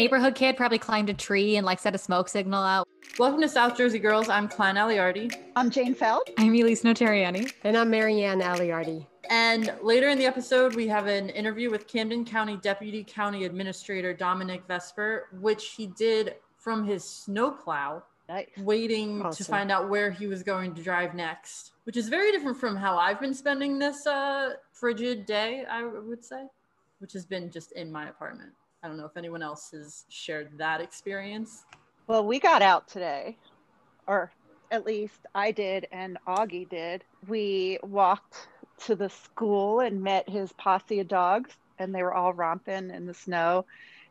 Neighborhood kid probably climbed a tree and like set a smoke signal out. Welcome to South Jersey Girls. I'm Klein Aliardi. I'm Jane Feld. I'm Elise Notariani. And I'm Marianne Aliardi. And later in the episode, we have an interview with Camden County Deputy County Administrator Dominic Vespe, which he did from his snowplow, Nice. waiting to find out where he was going to drive next, which is very different from how I've been spending this uh, frigid day, I would say, which has been just in my apartment. I don't know if anyone else has shared that experience. Well, we got out today, or at least I did and Augie did. We walked to the school and met his posse of dogs, and they were all romping in the snow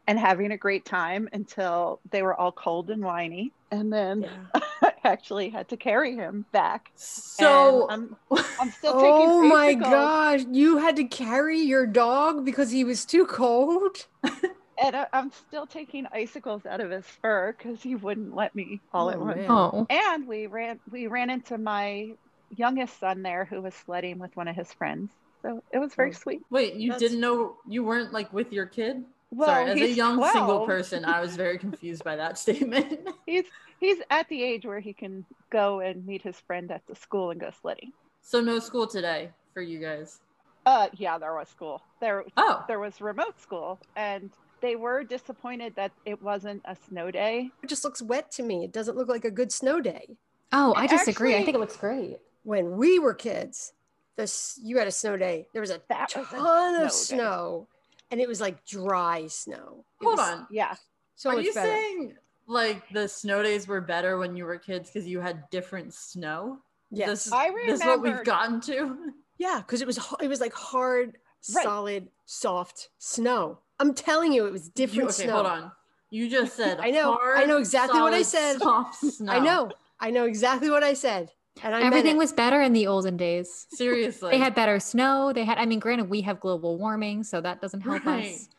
and having a great time until they were all cold and whiny. And then I actually had to carry him back. So I'm, I'm still taking Oh my gosh, you had to carry your dog because he was too cold? And I- I'm still taking icicles out of his fur because he wouldn't let me all at Oh, once. Oh. And we ran we ran into my youngest son there who was sledding with one of his friends. So it was very Oh. sweet. wait, you That's- didn't know you weren't like with your kid? Well, Sorry, as a he's young single person, I was very confused by that statement. He's he's at the age where he can go and meet his friend at the school and go sledding. so no school today for you guys. Uh yeah, there was school. There Oh, there was remote school and they were disappointed that it wasn't a snow day. It just looks wet to me. It doesn't look like a good snow day. Oh, I disagree. I think it looks great. When we were kids, this you had a snow day. There was a That was a ton of snow day. snow, and it was like dry snow. It hold was on. Yeah. So Are much you better. saying like the snow days were better when you were kids because you had different snow? Yes. This, I this is what we've gotten to. Yeah, because it was it was like hard, Right. solid, soft snow. I'm telling you, it was You- different okay, snow. hold on. You just said I know, I know exactly what I said. Soft snow. I know, I know exactly what I said, and I Everything was better in the olden days. Seriously. They had better snow. They had, I mean, granted, we have global warming, so that doesn't help Right. us.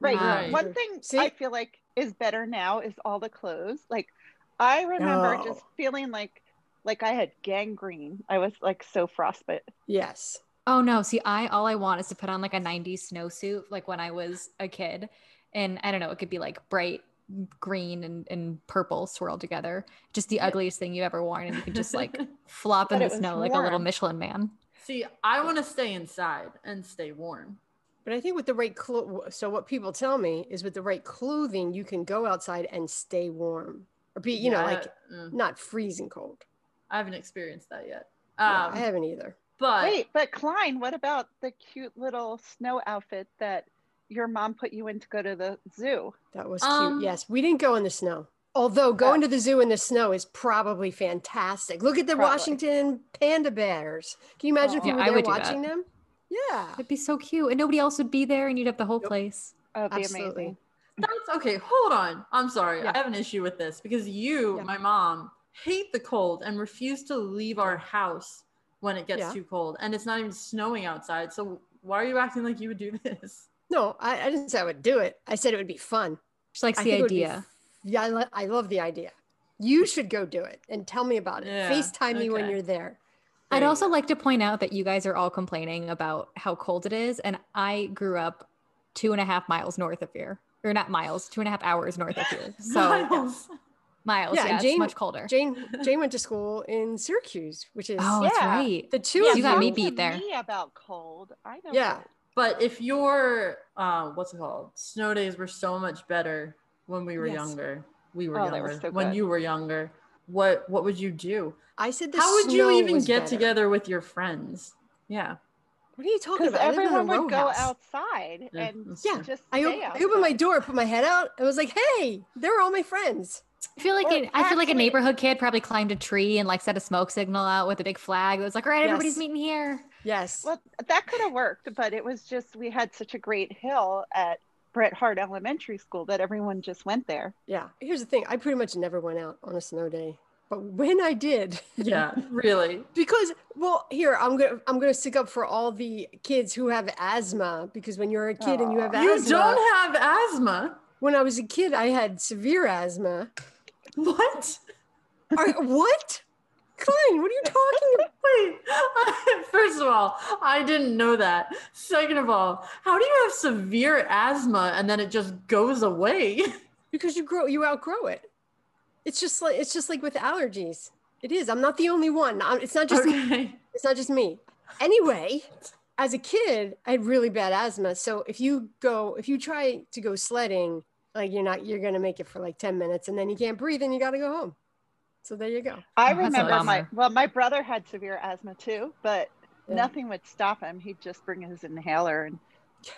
Right. Um, right. One thing See? I feel like is better now is all the clothes. Like I remember No. just feeling like like I had gangrene. I was like so frostbite. yes. Oh no, see, I all I want is to put on like a 90s snowsuit like when I was a kid. And I don't know, it could be like bright green and, and purple swirled together. Just the Yeah. ugliest thing you've ever worn. And you can just like flop in the it was snow like a little. Michelin man. See, I want to stay inside and stay warm. But I think with the right clo- so what people tell me is with the right clothing, you can go outside and stay warm or be, you know, like mm, not freezing cold. I haven't experienced that yet. Yeah, Um, I haven't either. But Wait, but Klein, what about the cute little snow outfit that your mom put you in to go to the zoo? That was um, cute. Yes, we didn't go in the snow. Although going Oh. to the zoo in the snow is probably fantastic. Look at the Probably. Washington panda bears. Can you imagine if you Yeah, were I there would watching them? Yeah. It'd be so cute. And nobody else would be there and you'd have the whole Nope. place. Oh, be Absolutely. amazing. That's okay. Hold on. I'm sorry. Yeah. I have an issue with this because you, Yeah. my mom, hate the cold and refuse to leave our house when it gets Yeah. too cold. And it's not even snowing outside. So why are you acting like you would do this? No, I, I didn't say I would do it. I said it would be fun. She likes I the think it would be idea. yeah, I, lo- I love the idea. You should go do it and tell me about it. Yeah, FaceTime me when you're there. I'd also like to point out that you guys are all complaining about how cold it is. And I grew up two and a half miles north of here. Or not miles, two and a half hours north of here. So Miles. miles, Yeah, yeah, and it's Jane- much colder. Jane Jane went to school in Syracuse, which is oh, that's Yeah. right. the two Yeah, of you got me beat there. Me about cold. I know. Yeah. But if your uh, what's it called? Snow days were so much better when we were Yes. younger. We were Oh, they were younger. so when you were younger. What what would you do? I said the How would you even get better. together with your friends? Yeah. What are you talking about? I live in a everyone would go house. outside Yeah, and Yeah, just I, stay I opened my door, put my head out, and was like, "Hey, they're all my friends." I feel like Or it, I feel like a neighborhood kid probably climbed a tree and like set a smoke signal out with a big flag. It was like, all right, everybody's meeting here. Yes. Well, that could have worked, but it was just we had such a great hill at Bret Harte Elementary School that everyone just went there. yeah. Here's the thing: I pretty much never went out on a snow day, but when I did, Yeah, really. because well, here I'm gonna I'm gonna stick up for all the kids who have asthma because when you're a kid and you have. You asthma, don't have asthma. when I was a kid, I had severe asthma. What? Are, what? Klein, what are you talking about? Wait. First of all, I didn't know that. Second of all, how do you have severe asthma and then it just goes away? because you grow you outgrow it. It's just like it's just like with allergies. It is. I'm not the only one. I'm- It's not just me. It's not just me. Anyway, as a kid, I had really bad asthma. So if you go, if you try to go sledding, like you're not, you're gonna make it for like 10 minutes and then you can't breathe and you gotta go home. So there you go. I Oh, remember my well, my brother had severe asthma too, but Yeah. nothing would stop him. He'd just bring his inhaler and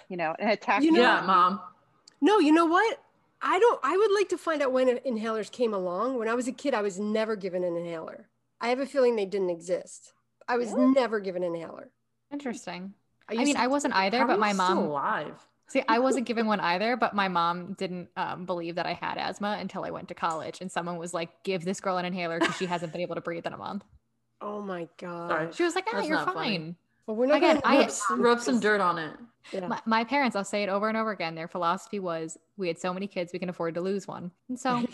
you know, and attack You know- yeah, mom. No, you know what? I don't, I would like to find out when inhalers came along. When I was a kid, I was never given an inhaler. I have a feeling they didn't exist. I was Really? never given an inhaler. Interesting. I used mean, I wasn't either, but my you still mom. alive. See, I wasn't given one either, but my mom didn't um, believe that I had asthma until I went to college, and someone was like, "Give this girl an inhaler because she hasn't been able to breathe in a month." Oh my God. Sorry. She was like, "Ah, That's you're fine." funny. Fine." Well, we're not Again, gonna I- Rub, rub some dirt on it. Yeah. My, my parents, I'll say it over and over again. Their philosophy was, "We had so many kids, we can afford to lose one." And so.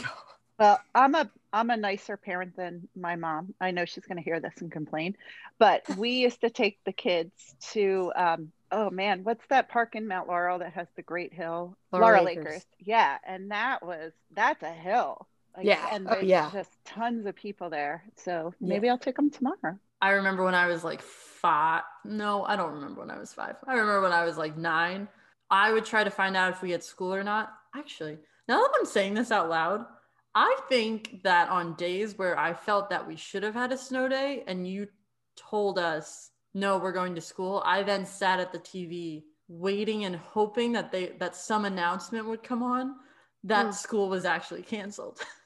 Well, I'm a I'm a nicer parent than my mom. I know she's going to hear this and complain, but we used to take the kids to um, oh man, what's that park in Mount Laurel that has the Great Hill? Laurel Laurel Acres. Acres. Yeah, and that was that's a hill. Like, Yeah, and oh, there's yeah. just tons of people there. So Yeah. maybe I'll take them tomorrow. I remember when I was like five. No, I don't remember when I was five. I remember when I was like nine. I would try to find out if we had school or not. Actually, now that I'm saying this out loud, I think that on days where I felt that we should have had a snow day and you told us, no, we're going to school, I then sat at the TV waiting and hoping that they that some announcement would come on that Hmm. school was actually canceled.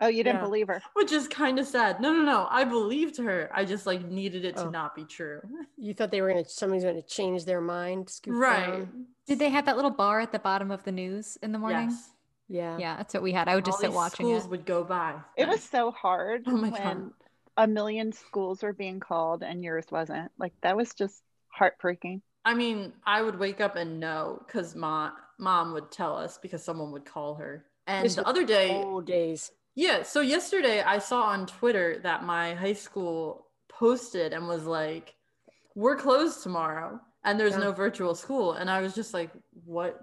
Oh, you didn't Yeah. believe her. Which is kind of sad. No, no, no. I believed her. I just like needed it to Oh. not be true. You thought they were gonna somebody's gonna change their mind, scoop Right. down. did they have that little bar at the bottom of the news in the morning? Yes. Yeah. Yeah, that's what we had. I would just All sit these watching schools it. would go by. It was so hard Oh my when god. a million schools were being called and yours wasn't. Like that was just heartbreaking. I mean, I would wake up and know because mom mom would tell us because someone would call her. And This the other day, Old days. Yeah. So yesterday, I saw on Twitter that my high school posted and was like, "We're closed tomorrow, and there's Yeah. no virtual school." And I was just like, "What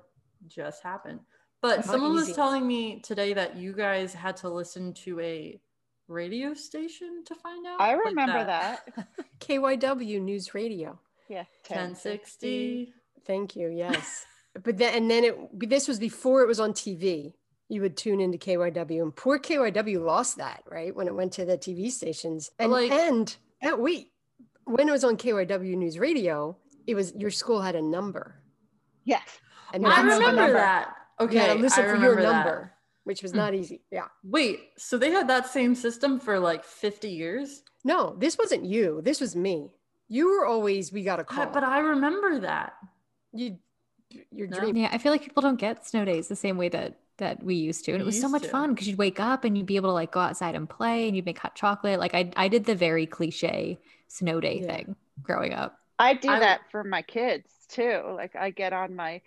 just happened?" But How someone was telling me today that you guys had to listen to a radio station to find out. I Like remember that. KYW News Radio. Yeah. 1060. Thank you. Yes. but then and then it this was before it was on TV. You would tune into KYW and poor KYW lost that, right? When it went to the TV stations. And Like- and and wait, when it was on KYW News Radio, it was your school had a number. Yes. And you I remember number. that. Okay, You listen I for your remember that. number, which was Hmm. not easy. Yeah. Wait, so they had that same system for like 50 years? No, this wasn't you. This was me. You were always we got a call. but I remember that. you your No. dream. Yeah, I feel like people don't get snow days the same way that that we used to. And We it was so much to. fun because you'd wake up and you'd be able to like go outside and play and you'd make hot chocolate. Like I I did the very cliche snow day Yeah. thing growing up. I do I- that for my kids too. Like I get on my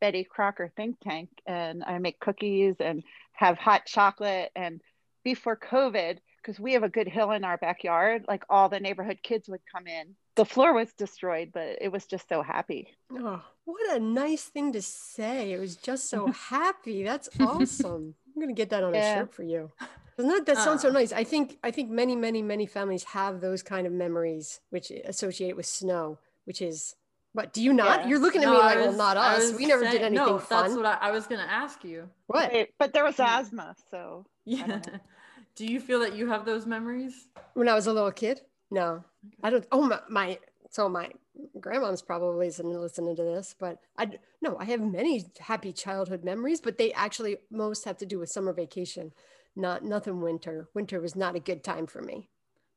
Betty Crocker think tank and I make cookies and have hot chocolate. And before COVID, because we have a good hill in our backyard, like all the neighborhood kids would come in. The floor was destroyed, but it was just so happy. Oh, what a nice thing to say. It was just so happy. That's awesome. I'm gonna get that on a shirt for you. Doesn't that, that sounds so Uh. nice? I think I think many, many, many families have those kind of memories which associate with snow, which is but do you not? Yeah. You're looking at No, me I like, well, not us. We never did anything no, fun. That's what I, I was going to ask you. what? Wait, but there was Hmm. asthma, so Yeah. Do you feel that you have those memories? When I was a little kid? No. I don't oh my, my so my grandmom's probably listening to this, but I no, I have many happy childhood memories, but they actually most have to do with summer vacation, not nothing winter. Winter was not a good time for me.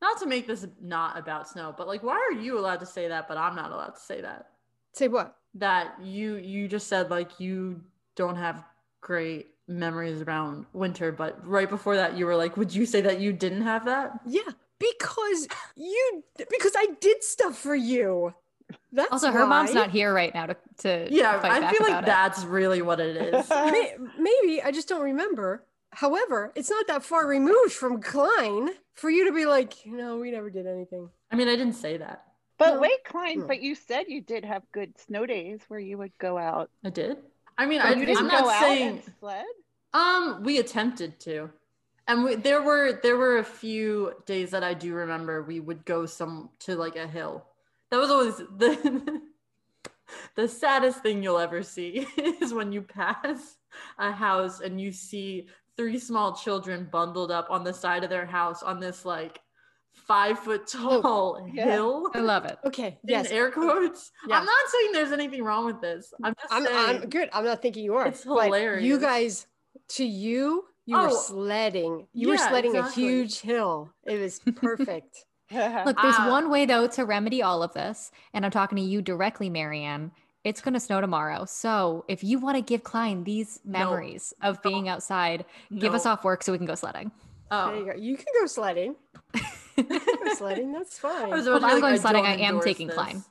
Not to make this not about snow, but like, why are you allowed to say that, but I'm not allowed to say that? Say what? That you you just said like you don't have great memories around winter, but right before that you were like, would you say that you didn't have that? Yeah, because you because I did stuff for you. That's Also, her mom's not here right now to to Yeah, fight I back feel like about it. that's really what it is. Maybe I just don't remember. However, it's not that far removed from Klein for you to be like, no, we never did anything. I mean, I didn't say that. But No. wait, Klein, No. but you said you did have good snow days where you would go out. I did. I mean, But I, you didn't I'm go not out saying. and sled? Um, we attempted to, and we, there were there were a few days that I do remember we would go some to like a hill. That was always the the saddest thing you'll ever see is when you pass a house and you see three small children bundled up on the side of their house on this like five foot oh, tall yeah. hill. I love it. Okay. In Yes. air quotes. Yeah. I'm not saying there's anything wrong with this. I'm just I'm, saying. I'm good. I'm not thinking you are. It's but You guys, to you, you were Oh, sledding. You were sledding exactly. a huge hill. It was perfect. Look, there's Ah. one way though to remedy all of this, and I'm talking to you directly, Marianne. It's gonna snow tomorrow, so if you want to give Klein these No. memories of being outside, give us off work so we can go sledding. There you Oh, go. You can go sledding. Can go sledding. That's fine. I was Well, about to I'm be going like, sledding. I am taking this. Klein.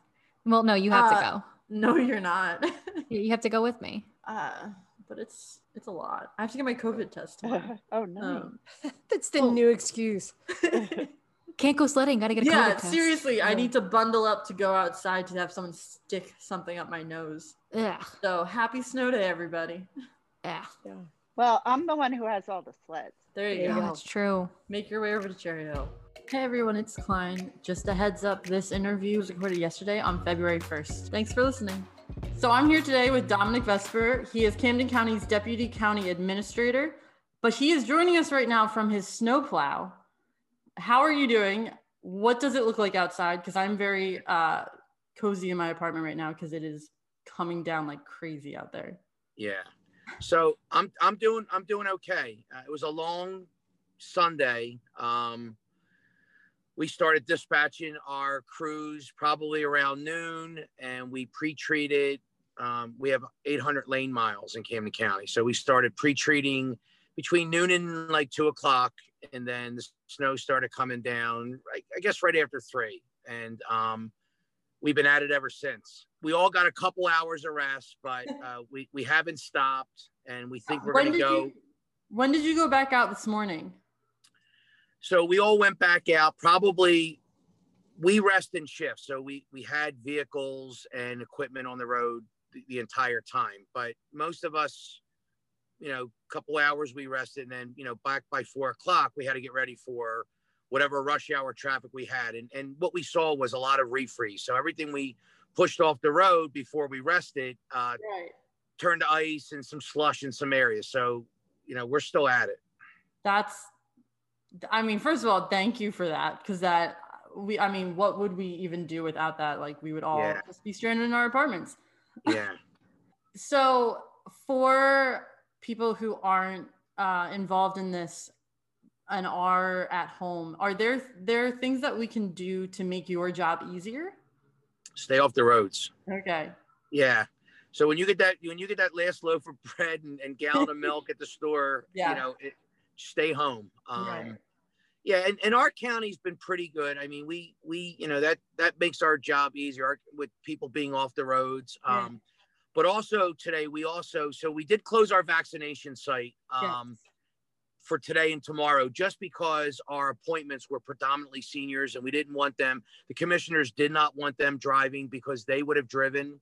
Well, no, you have Uh, to go. No, you're not. You you have to go with me. uh, but it's it's a lot. I have to get my COVID test tomorrow. oh no. Um, That's the Well- new excuse. Can't go sledding. Got to get a yeah, COVID test. seriously, I need to bundle up to go outside to have someone stick something up my nose. Yeah. So happy snow day, everybody. ugh. Yeah. Well, I'm the one who has all the sleds. There you There you go. That's true. Make your way over to Cherry Hill. Hey everyone, it's Klein. Just a heads up, this interview was recorded yesterday on February 1st. Thanks for listening. So I'm here today with Dominic Vespe. He is Camden County's Deputy County Administrator, but he is joining us right now from his snowplow. How are you doing? What does it look like outside? Because I'm very uh, cozy in my apartment right now because it is coming down like crazy out there. Yeah. So I'm I'm doing I'm doing okay. Uh, it was a long Sunday. Um, we started dispatching our crews probably around noon, and we pre-treated. Um, we have 800 lane miles in Camden County, so we started pre-treating between noon and like two o'clock, and then the snow started coming down. I, I guess right after three, and um, we've been at it ever since. We all got a couple hours of rest, but uh, we we haven't stopped, and we think we're going to go. you when did you go back out this morning? So we all went back out. Probably we rest in shifts, so we we had vehicles and equipment on the road the, the entire time. But most of us, you know, a couple hours we rested, and then you know back by four o'clock we had to get ready for whatever rush hour traffic we had. And and what we saw was a lot of refreeze. So everything we pushed off the road before we rested uh, Right. turned to ice and some slush in some areas. So you know we're still at it. That's, I mean, first of all, thank you for that because that we, I mean, what would we even do without that? Like, we would all Yeah. just be stranded in our apartments. Yeah. So, for people who aren't uh, involved in this and are at home, are there there are things that we can do to make your job easier? Stay off the roads. Okay. Yeah. So when you get that when you get that last loaf of bread and, and gallon of milk at the store, Yeah. you know, it, stay home. Um, Right. Yeah, and, and our county's been pretty good. I mean, we we you know that that makes our job easier our- with people being off the roads. Yeah. Um, but also today we also so we did close our vaccination site um, Yes. for today and tomorrow just because our appointments were predominantly seniors and we didn't want them the commissioners did not want them driving because they would have driven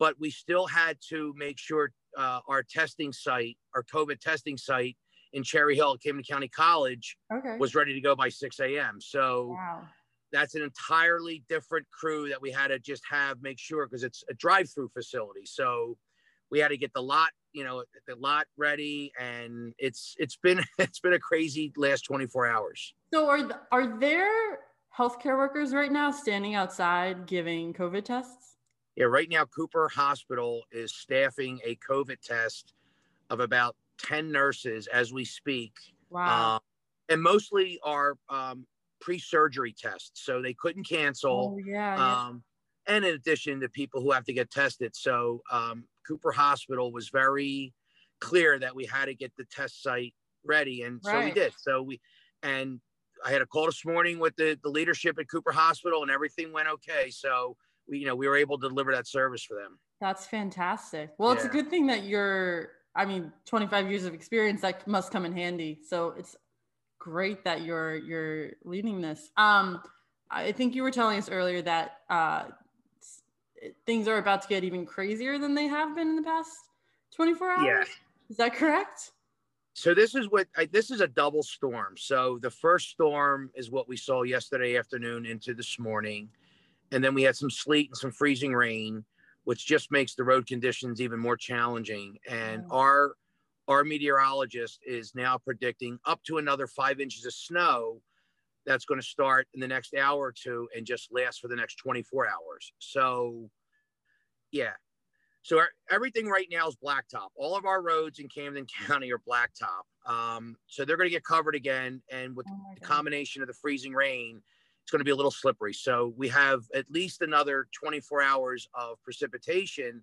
but we still had to make sure uh, our testing site our covid testing site in cherry hill at camden county college Okay. was ready to go by 6 a.m so wow. that's an entirely different crew that we had to just have make sure because it's a drive-through facility so we had to get the lot you know the lot ready and it's it's been it's been a crazy last 24 hours So are th- are there healthcare workers right now standing outside giving COVID tests? yeah right now cooper hospital is staffing a covid test of about 10 nurses as we speak Wow. uh, and mostly are um, pre-surgery tests so they couldn't cancel oh yeah. yeah. um, and in addition to people who have to get tested. So um, Cooper Hospital was very clear that we had to get the test site ready, and so we did. So we and I had a call this morning with the the leadership at Cooper Hospital, and everything went okay. So we you know we were able to deliver that service for them. That's fantastic. Well, it's a good thing that you're, I mean, 25 years of experience that must come in handy. So it's great that you're you're leading this. Um, I think you were telling us earlier that uh, things are about to get even crazier than they have been in the past 24 hours. Yeah. Is that correct? so this is what I, this is a double storm. So the first storm is what we saw yesterday afternoon into this morning, and then we had some sleet and some freezing rain, which just makes the road conditions even more challenging. And our our meteorologist is now predicting up to another five inches of snow that's going to start in the next hour or two and just last for the next 24 hours. So, yeah. So our, everything right now is blacktop. All of our roads in Camden County are blacktop. Um, so they're going to get covered again, and with Oh the combination of the freezing rain, it's going to be a little slippery. So we have at least another 24 hours of precipitation,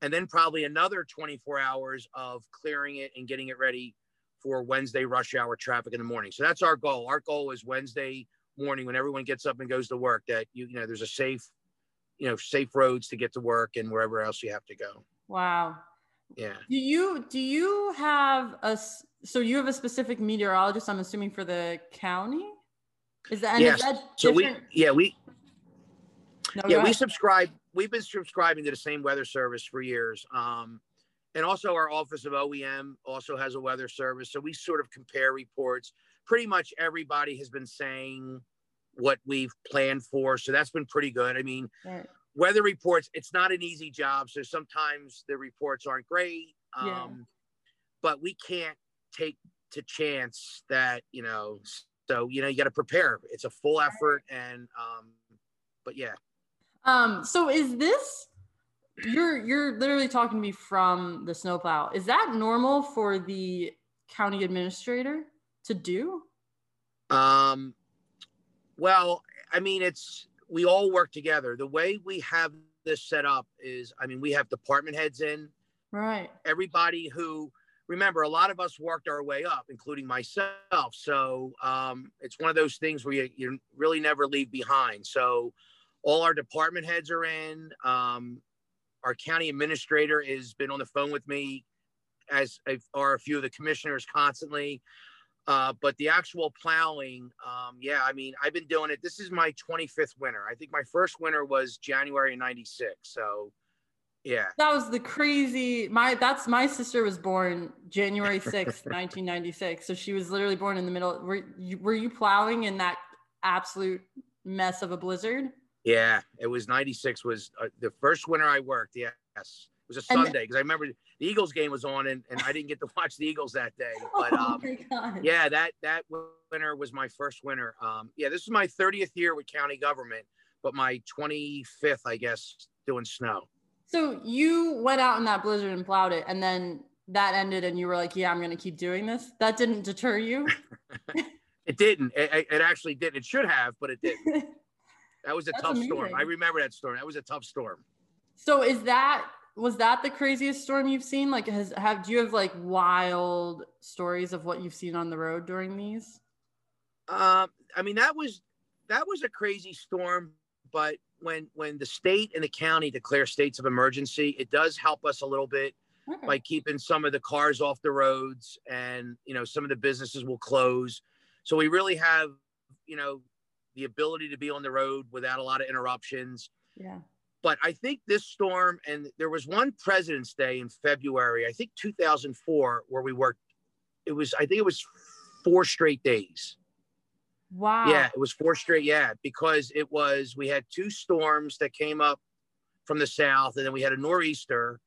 and then probably another 24 hours of clearing it and getting it ready for Wednesday rush hour traffic in the morning. So that's our goal. Our goal is Wednesday morning when everyone gets up and goes to work that you, you know there's a safe, you know, safe roads to get to work and wherever else you have to go. Wow. Yeah. Do you do you have a so you have a specific meteorologist? I'm assuming for the county. Is that Yes. is that So we yeah we No, yeah we subscribe we've been subscribing to the same weather service for years um and also our office of oem also has a weather service so we sort of compare reports pretty much everybody has been saying what we've planned for so that's been pretty good i mean Right. weather reports it's not an easy job so sometimes the reports aren't great um Yeah. but we can't take to chance that you know so you know you got to prepare it's a full effort and um but yeah Um, so is this you're you're literally talking to me from the snowplow. Is that normal for the county administrator to do? Um, well, I mean, it's we all work together. The way we have this set up is, I mean, we have department heads in. Right. Everybody who remember, a lot of us worked our way up, including myself. So um, it's one of those things where you, you really never leave behind. So all our department heads are in. Um, our county administrator has been on the phone with me, as are a few of the commissioners constantly. Uh, but the actual plowing, um, yeah, I mean, I've been doing it. This is my 25th winter. I think my first winter was January 96. So, yeah. That was the crazy my that's my sister was born January 6th, 1996. So she was literally born in the middle. Were you were you plowing in that absolute mess of a blizzard? Yeah. It was 96 was uh, the first winter I worked. Yes. It was a Sunday because I remember the Eagles game was on and, and I didn't get to watch the Eagles that day. But, oh um, my god. yeah, that, that winter was my first winter. Um, yeah, this is my 30th year with county government, but my 25th, I guess, doing snow. So you went out in that blizzard and plowed it, and then that ended, and you were like, "Yeah, I'm gonna keep doing this." That didn't deter you. It didn't. It, it- actually didn't. It should have, but it didn't. That was a tough storm. I remember that storm. That was a tough storm. so is that was that the craziest storm you've seen? Like, has have do you have like wild stories of what you've seen on the road during these? Um, I mean, that was that was a crazy storm. But when when the state and the county declare states of emergency, it does help us a little bit by keeping some of the cars off the roads, and you know some of the businesses will close. So we really have, you know, the ability to be on the road without a lot of interruptions. yeah. but I think this storm and there was one President's Day in February, I think 2004, where we worked. It was, I think it was four straight days. Wow. Yeah, it was four straight. Yeah, because it was, we had two storms that came up from the south, and then we had a nor'easter.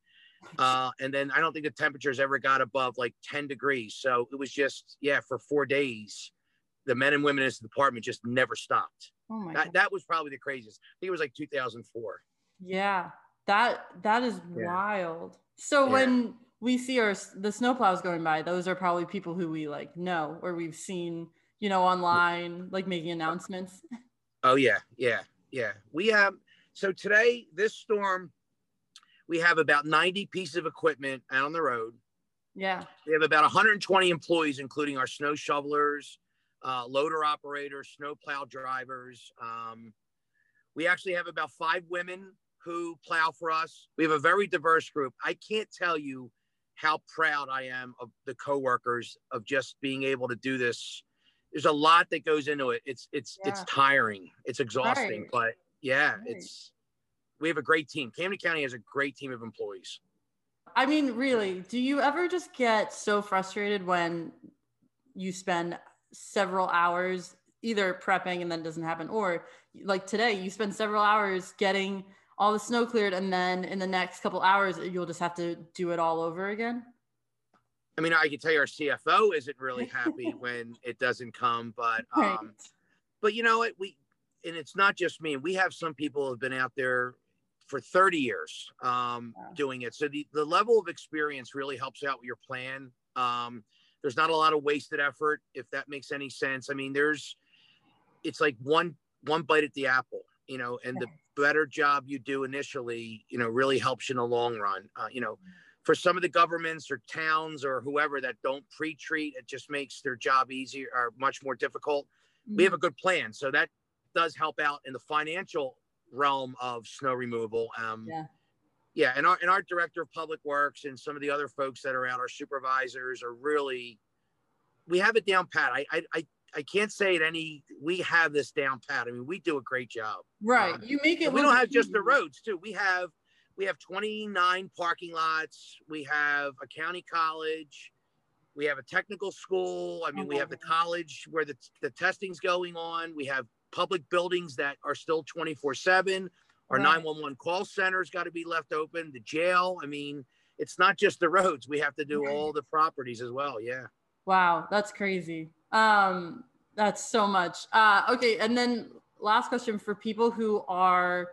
Uh, and then I don't think the temperatures ever got above like 10 degrees. So it was just, yeah, for four days, the men and women in this department just never stopped. Oh my That, god. that was probably the craziest. I think it was like 2004. Yeah. That that is Yeah. wild. So Yeah. when we see our the snowplows going by, those are probably people who we like know or we've seen, you know, online, like making announcements. Oh yeah, yeah, yeah. We have so today this storm, we have about 90 pieces of equipment out on the road. Yeah. We have about 120 employees, including our snow shovelers, uh, loader operators, snow plow drivers. Um, we actually have about five women who plow for us. We have a very diverse group. I can't tell you how proud I am of the coworkers of just being able to do this. There's a lot that goes into it. It's it's it's tiring. It's exhausting, Right. but yeah, Right. it's we have a great team. Camden County has a great team of employees. I mean, really, do you ever just get so frustrated when you spend several hours either prepping and then it doesn't happen, or like today, you spend several hours getting all the snow cleared, and then in the next couple hours, you'll just have to do it all over again? I mean, I can tell you our CFO isn't really happy when it doesn't come, but Right. um, but you know what? We and it's not just me. We have some people who have been out there for 30 years um, Wow. doing it. So the, the level of experience really helps out with your plan. Um, there's not a lot of wasted effort if that makes any sense. I mean there's it's like one one bite at the apple you know and the better job you do initially you know really helps you in the long run. Uh, you know for some of the governments or towns or whoever that don't pre-treat it just makes their job easier or much more difficult we have a good plan. So that does help out in the financial realm of snow removal. Um, Yeah. Yeah. And our, and our director of public works and some of the other folks that are out, our supervisors are really, we have it down pat. I, I, I, I can't say it any, we have this down pat. I mean, we do a great job. Right. Um, You make it. We don't have just the roads too. We have, we have 29 parking lots. We have a county college. We have a technical school. I mean, we have the college where the, the testing's going on. We have public buildings that are still 24 seven. Our Right. 911 call center's got to be left open, the jail. I mean, it's not just the roads. We have to do Right. all the properties as well. Yeah. Wow, that's crazy. Um, that's so much. Uh, okay, and then last question for people who are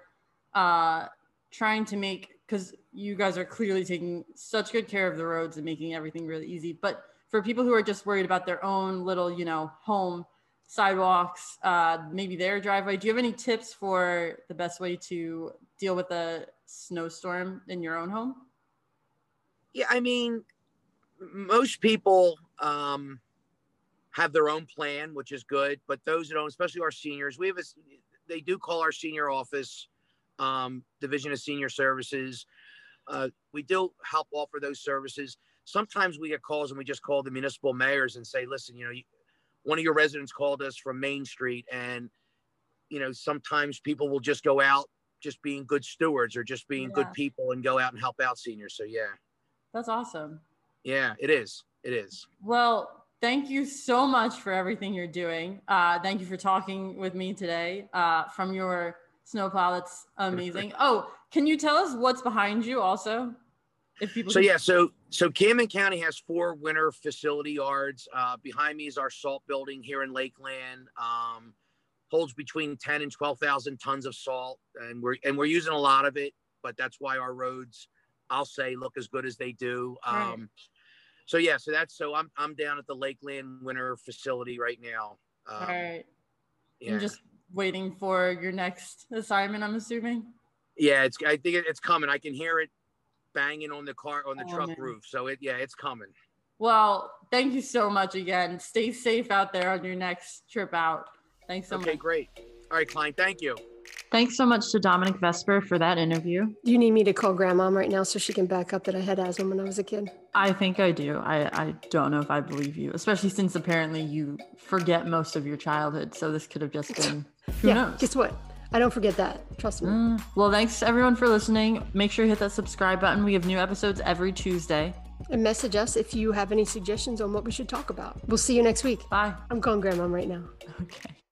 uh, trying to make, because you guys are clearly taking such good care of the roads and making everything really easy. But for people who are just worried about their own little, you know, home sidewalks, uh, maybe their driveway, do you have any tips for the best way to deal with a snowstorm in your own home? Yeah, I mean, most people um, have their own plan, which is good. But those that don't, especially our seniors, we have a, they do call our senior office, um, Division of Senior Services. Uh, we do help offer those services. Sometimes we get calls and we just call the municipal mayors and say, listen, you know, you, one of your residents called us from Main Street, and you know, sometimes people will just go out just being good stewards or just being Yeah. good people and go out and help out seniors. So yeah. That's awesome. Yeah, it is. It is. Well, thank you so much for everything you're doing. Uh, thank you for talking with me today uh, from your snowplow. That's amazing. oh, can you tell us what's behind you also? If people So can- yeah, so so Camden County has four winter facility yards. Uh, behind me is our salt building here in Lakeland. Um, holds between ten and twelve thousand tons of salt, and we're and we're using a lot of it. But that's why our roads, I'll say, look as good as they do. Right. Um, so yeah, so that's so I'm I'm down at the Lakeland winter facility right now. Um, All right. yeah. I'm just waiting for your next assignment, I'm assuming. yeah, it's I think it's coming. I can hear it banging on the car on the Oh, truck man. roof. So it yeah, it's coming. Well, thank you so much again. Stay safe out there on your next trip out. Thanks so okay, much. Okay, great. All right, Klein, thank you. Thanks so much to Dominic Vespe for that interview. Do you need me to call grandmom right now so she can back up that I had asthma when I was a kid? I think I do. I, I don't know if I believe you, especially since apparently you forget most of your childhood. So this could have just been who yeah. knows? Guess what? I don't forget that. Trust me. Mm, well, thanks everyone for listening. Make sure you hit that subscribe button. We have new episodes every Tuesday. And message us if you have any suggestions on what we should talk about. We'll see you next week. Bye. I'm calling grandma right now. Okay.